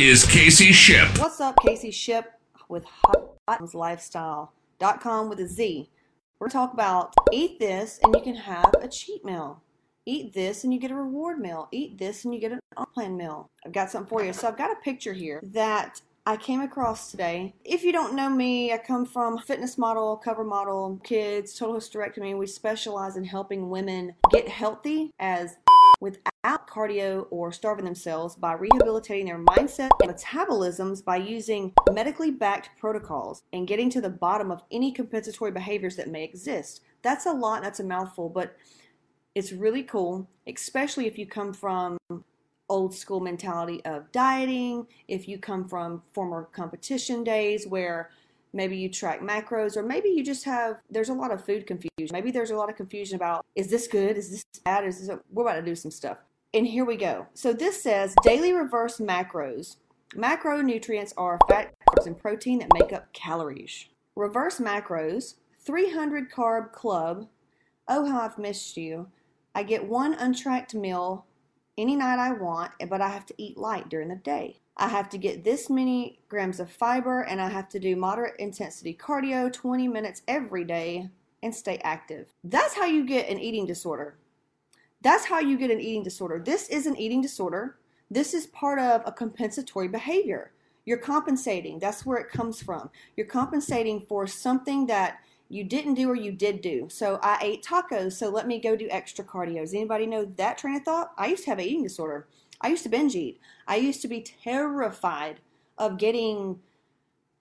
is Casey Ship. What's up, Casey Ship with Hot Lifestyle.com with a Z. We're going to talk about eat this and you can have a cheat meal. Eat this and you get a reward meal. Eat this and you get an on plan meal. I've got something for you. So I've got a picture here that I came across today. If you don't know me, I come from fitness model, cover model, kids, total hysterectomy. We specialize in helping women get healthy as without cardio or starving themselves by rehabilitating their mindset and metabolisms by using medically backed protocols and getting to the bottom of any compensatory behaviors that may exist. That's a lot, that's a mouthful, but it's really cool, especially if you come from old school mentality of dieting, if you come from former competition days where maybe you track macros or maybe you just have there's a lot of food confusion. Maybe there's a lot of confusion about is this good? Is this bad? Is this we're about to do some stuff. And here we go. So this says daily reverse macros. Macronutrients are fat carbs and protein that make up calories. Reverse macros 300 carb club. Oh how i've missed you. I get one untracked meal any night i want but i have to eat light during the day I have to get this many grams of fiber and I have to do moderate intensity cardio 20 minutes every day and stay active. That's how you get an eating disorder. That's how you get an eating disorder. This is an eating disorder. This is part of a compensatory behavior. You're compensating. That's where it comes from. You're compensating for something that you didn't do or you did do. So I ate tacos, so let me go do extra cardio. Does anybody know that train of thought? I used to have an eating disorder. I used to binge eat. I used to be terrified of getting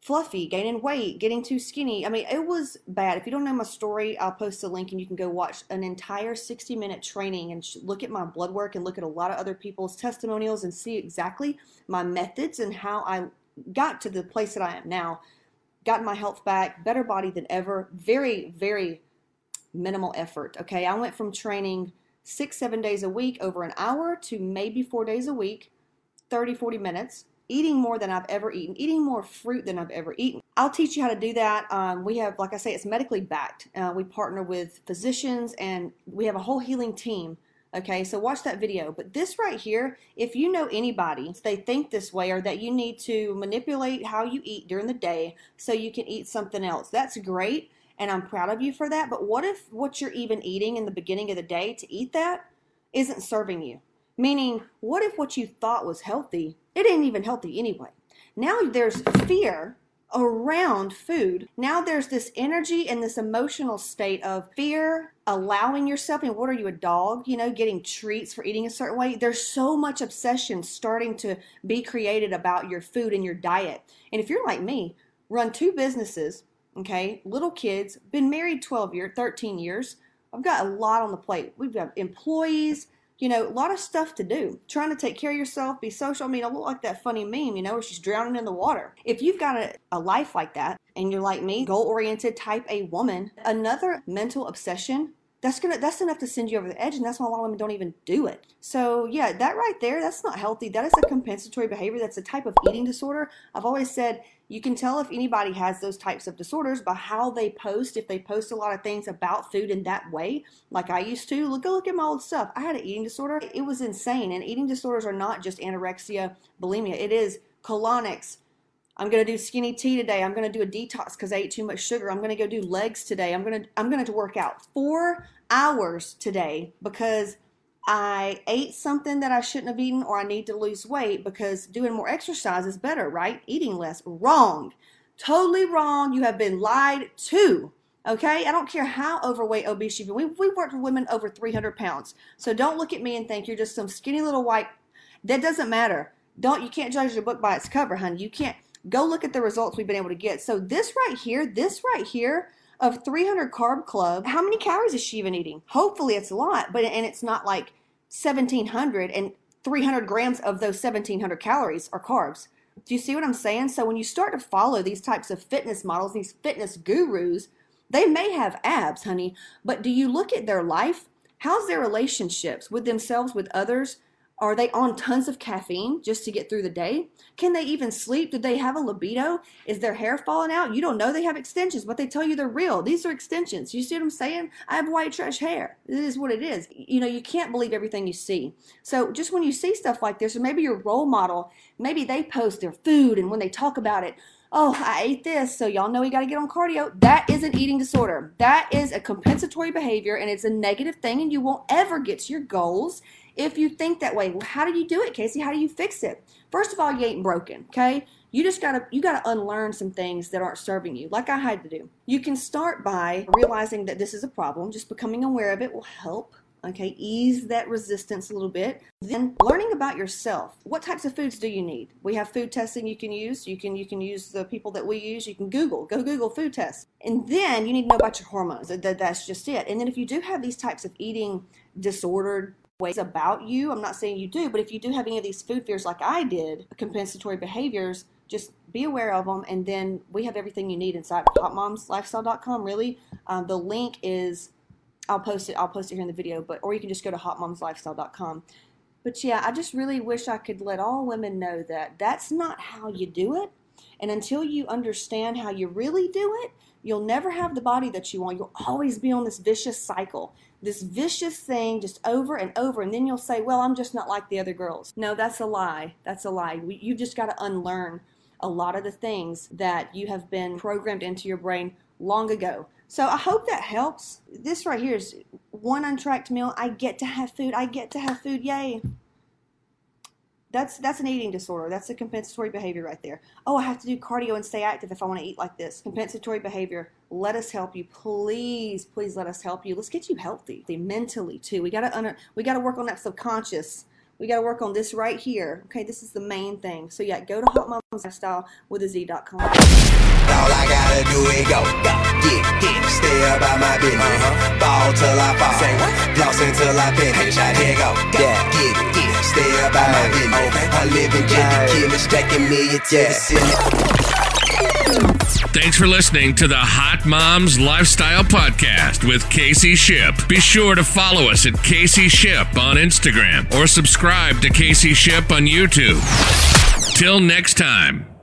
fluffy, gaining weight, getting too skinny. I mean, it was bad. If you don't know my story, I'll post a link and you can go watch an entire 60 minute training and look at my blood work and look at a lot of other people's testimonials and see exactly my methods and how I got to the place that I am now. Got my health back, better body than ever. Very, very minimal effort. Okay, I went from training six, seven days a week over an hour to maybe four days a week, 30, 40 minutes, eating more than I've ever eaten, eating more fruit than I've ever eaten. I'll teach you how to do that. Um, we have, like I say, it's medically backed. Uh, we partner with physicians and we have a whole healing team. Okay, so watch that video. But this right here, if you know anybody, they think this way or that you need to manipulate how you eat during the day so you can eat something else, that's great and I'm proud of you for that. But what if what you're even eating in the beginning of the day to eat that isn't serving you? Meaning, what if what you thought was healthy, it ain't even healthy anyway? Now there's fear around food. Now there's this energy and this emotional state of fear, allowing yourself, and what are you, a dog, you know, getting treats for eating a certain way? There's so much obsession starting to be created about your food and your diet. And if you're like me, run two businesses, okay, little kids, been married 12 years, 13 years. I've got a lot on the plate. We've got employees, you know, a lot of stuff to do. Trying to take care of yourself, be social. I mean, I look like that funny meme, you know, where she's drowning in the water. If you've got a, a life like that and you're like me, goal oriented type A woman, another mental obsession that's gonna that's enough to send you over the edge and that's why a lot of women don't even do it so yeah that right there that's not healthy that is a compensatory behavior that's a type of eating disorder i've always said you can tell if anybody has those types of disorders by how they post. If they post a lot of things about food in that way, like I used to, look, go look at my old stuff. I had an eating disorder. It was insane. And eating disorders are not just anorexia, bulimia. It is colonics. I'm gonna do skinny tea today. I'm gonna do a detox because I ate too much sugar. I'm gonna go do legs today. I'm gonna I'm gonna work out four hours today because I ate something that I shouldn't have eaten or I need to lose weight because doing more exercise is better, right? Eating less. Wrong. Totally wrong. You have been lied to. Okay? I don't care how overweight, obese you've been. We've, we've worked with women over 300 pounds. So don't look at me and think you're just some skinny little white. That doesn't matter. Don't you can't judge a book by its cover, honey. You can't go look at the results we've been able to get. So this right here, this right here of 300 carb club, how many calories is she even eating? Hopefully it's a lot, but and it's not like 1700 and 300 grams of those 1700 calories are carbs. Do you see what I'm saying? So when you start to follow these types of fitness models, these fitness gurus, they may have abs, honey, but do you look at their life? How's their relationships with themselves, with others? Are they on tons of caffeine just to get through the day? Can they even sleep? Do they have a libido? Is their hair falling out? You don't know they have extensions, but they tell you they're real. These are extensions. You see what I'm saying? I have white trash hair. It is what it is. You know, you can't believe everything you see. So just when you see stuff like this, or maybe your role model, maybe they post their food and when they talk about it, oh, I ate this, so y'all know you got to get on cardio. That is an eating disorder. That is a compensatory behavior and it's a negative thing, and you won't ever get to your goals if you think that way. Well, how do you do it, Casey? How do you fix it? First of all, you ain't broken, okay? You just gotta you gotta unlearn some things that aren't serving you, like I had to do. You can start by realizing that this is a problem. Just becoming aware of it will help. Okay, ease that resistance a little bit. Then learning about yourself. What types of foods do you need? We have food testing you can use. You can you can use the people that we use. You can Google. Go Google food tests. And then you need to know about your hormones. That, that's just it. And then if you do have these types of eating disordered ways about you. I'm not saying you do, but if you do have any of these food fears like I did, compensatory behaviors, just be aware of them. And then we have everything you need inside hotmomslifestyle.com. Really, um, the link is I'll post it. I'll post it here in the video, but or you can just go to hotmomslifestyle.com. But yeah, I just really wish I could let all women know that that's not how you do it. And until you understand how you really do it, you'll never have the body that you want. You'll always be on this vicious cycle this vicious thing just over and over and then you'll say well i'm just not like the other girls no that's a lie that's a lie You've just got to unlearn a lot of the things that you have been programmed into your brain long ago so i hope that helps this right here is one untracked meal i get to have food i get to have food yay that's that's an eating disorder. That's a compensatory behavior right there. Oh, I have to do cardio and stay active if I want to eat like this. Compensatory behavior. Let us help you, please, please let us help you. Let's get you healthy, mentally too. We gotta under, we gotta work on that subconscious. We gotta work on this right here. Okay, this is the main thing. So yeah, go to Hot Moms Lifestyle with a Z.com. All I gotta do is go, go, get, get, stay about my business. Uh-huh. Ball till I fall, say what? Floss until I finish. I here go, go, yeah. get, get, stay about my business. Okay. I live in get the killer, stacking million to yeah. the ceiling. Thanks for listening to the Hot Moms Lifestyle Podcast with Casey Ship. Be sure to follow us at Casey Ship on Instagram or subscribe to Casey Ship on YouTube. Till next time.